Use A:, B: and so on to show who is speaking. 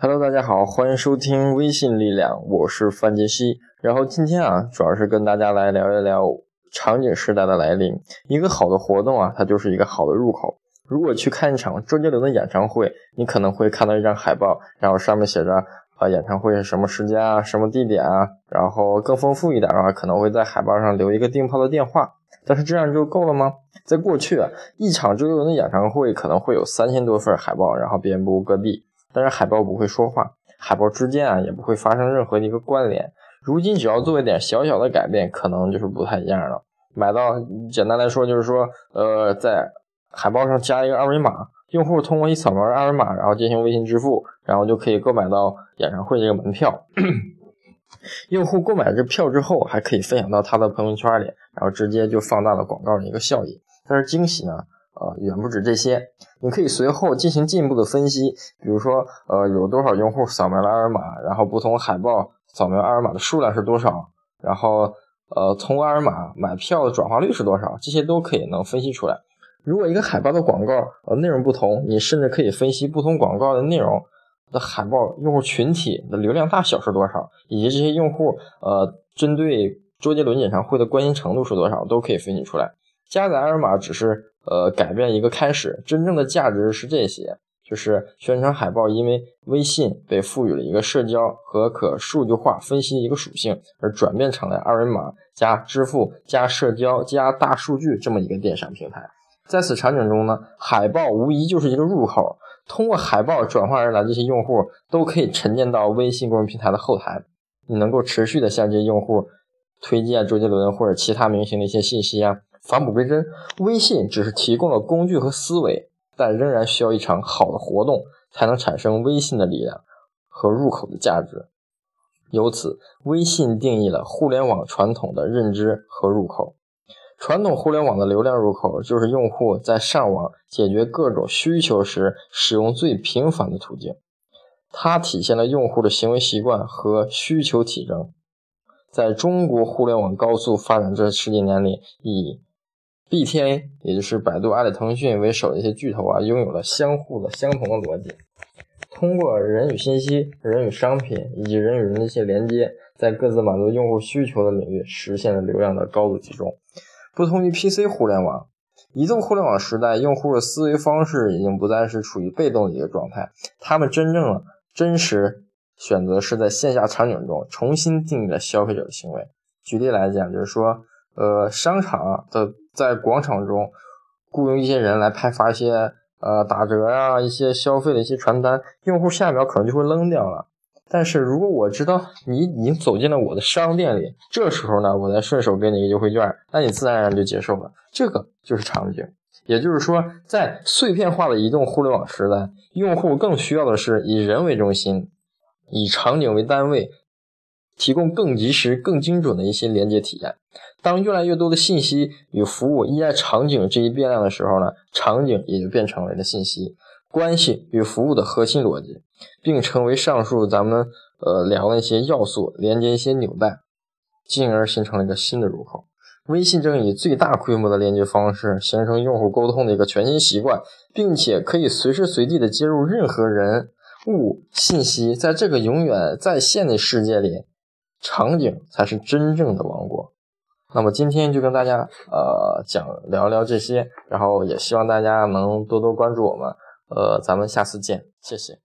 A: Hello，大家好，欢迎收听微信力量，我是范杰西。然后今天啊，主要是跟大家来聊一聊场景时代的来临。一个好的活动啊，它就是一个好的入口。如果去看一场周杰伦的演唱会，你可能会看到一张海报，然后上面写着啊演唱会是什么时间啊，什么地点啊。然后更丰富一点的话，可能会在海报上留一个订票的电话。但是这样就够了吗？在过去啊，一场周杰伦的演唱会可能会有三千多份海报，然后遍布各地。但是海报不会说话，海报之间啊也不会发生任何的一个关联。如今只要做一点小小的改变，可能就是不太一样了。买到简单来说就是说，呃，在海报上加一个二维码，用户通过一扫描二维码，然后进行微信支付，然后就可以购买到演唱会这个门票。用户购买这票之后，还可以分享到他的朋友圈里，然后直接就放大了广告的一个效益。但是惊喜呢？呃，远不止这些，你可以随后进行进一步的分析，比如说，呃，有多少用户扫描了二维码，然后不同海报扫描二维码的数量是多少，然后，呃，通过二维码买票的转化率是多少，这些都可以能分析出来。如果一个海报的广告呃内容不同，你甚至可以分析不同广告的内容的海报用户群体的流量大小是多少，以及这些用户呃针对周杰伦演唱会的关心程度是多少，都可以分析出来。加载二维码只是。呃，改变一个开始，真正的价值是这些，就是宣传海报，因为微信被赋予了一个社交和可数据化分析的一个属性，而转变成了二维码加支付加社交加大数据这么一个电商平台。在此场景中呢，海报无疑就是一个入口，通过海报转化而来这些用户都可以沉淀到微信公众平台的后台，你能够持续的向这些用户推荐周杰伦或者其他明星的一些信息啊。返璞归真，微信只是提供了工具和思维，但仍然需要一场好的活动才能产生微信的力量和入口的价值。由此，微信定义了互联网传统的认知和入口。传统互联网的流量入口就是用户在上网解决各种需求时使用最频繁的途径，它体现了用户的行为习惯和需求体征。在中国互联网高速发展这十几年里，以 BTA，也就是百度、阿里、腾讯为首的一些巨头啊，拥有了相互的相同的逻辑，通过人与信息、人与商品以及人与人的一些连接，在各自满足用户需求的领域实现了流量的高度集中。不同于 PC 互联网，移动互联网时代，用户的思维方式已经不再是处于被动的一个状态，他们真正的真实选择是在线下场景中重新定义了消费者的行为。举例来讲，就是说，呃，商场的。在广场中雇佣一些人来派发一些呃打折啊一些消费的一些传单，用户下一秒可能就会扔掉了。但是如果我知道你已经走进了我的商店里，这时候呢，我再顺手给你一个优惠券，那你自然而然就接受了。这个就是场景，也就是说，在碎片化的移动互联网时代，用户更需要的是以人为中心，以场景为单位。提供更及时、更精准的一些连接体验。当越来越多的信息与服务依赖场景这一变量的时候呢，场景也就变成为了信息关系与服务的核心逻辑，并成为上述咱们呃聊的一些要素连接一些纽带，进而形成了一个新的入口。微信正以最大规模的连接方式形成用户沟通的一个全新习惯，并且可以随时随地的接入任何人物信息，在这个永远在线的世界里。场景才是真正的王国。那么今天就跟大家呃讲聊聊这些，然后也希望大家能多多关注我们。呃，咱们下次见，谢谢。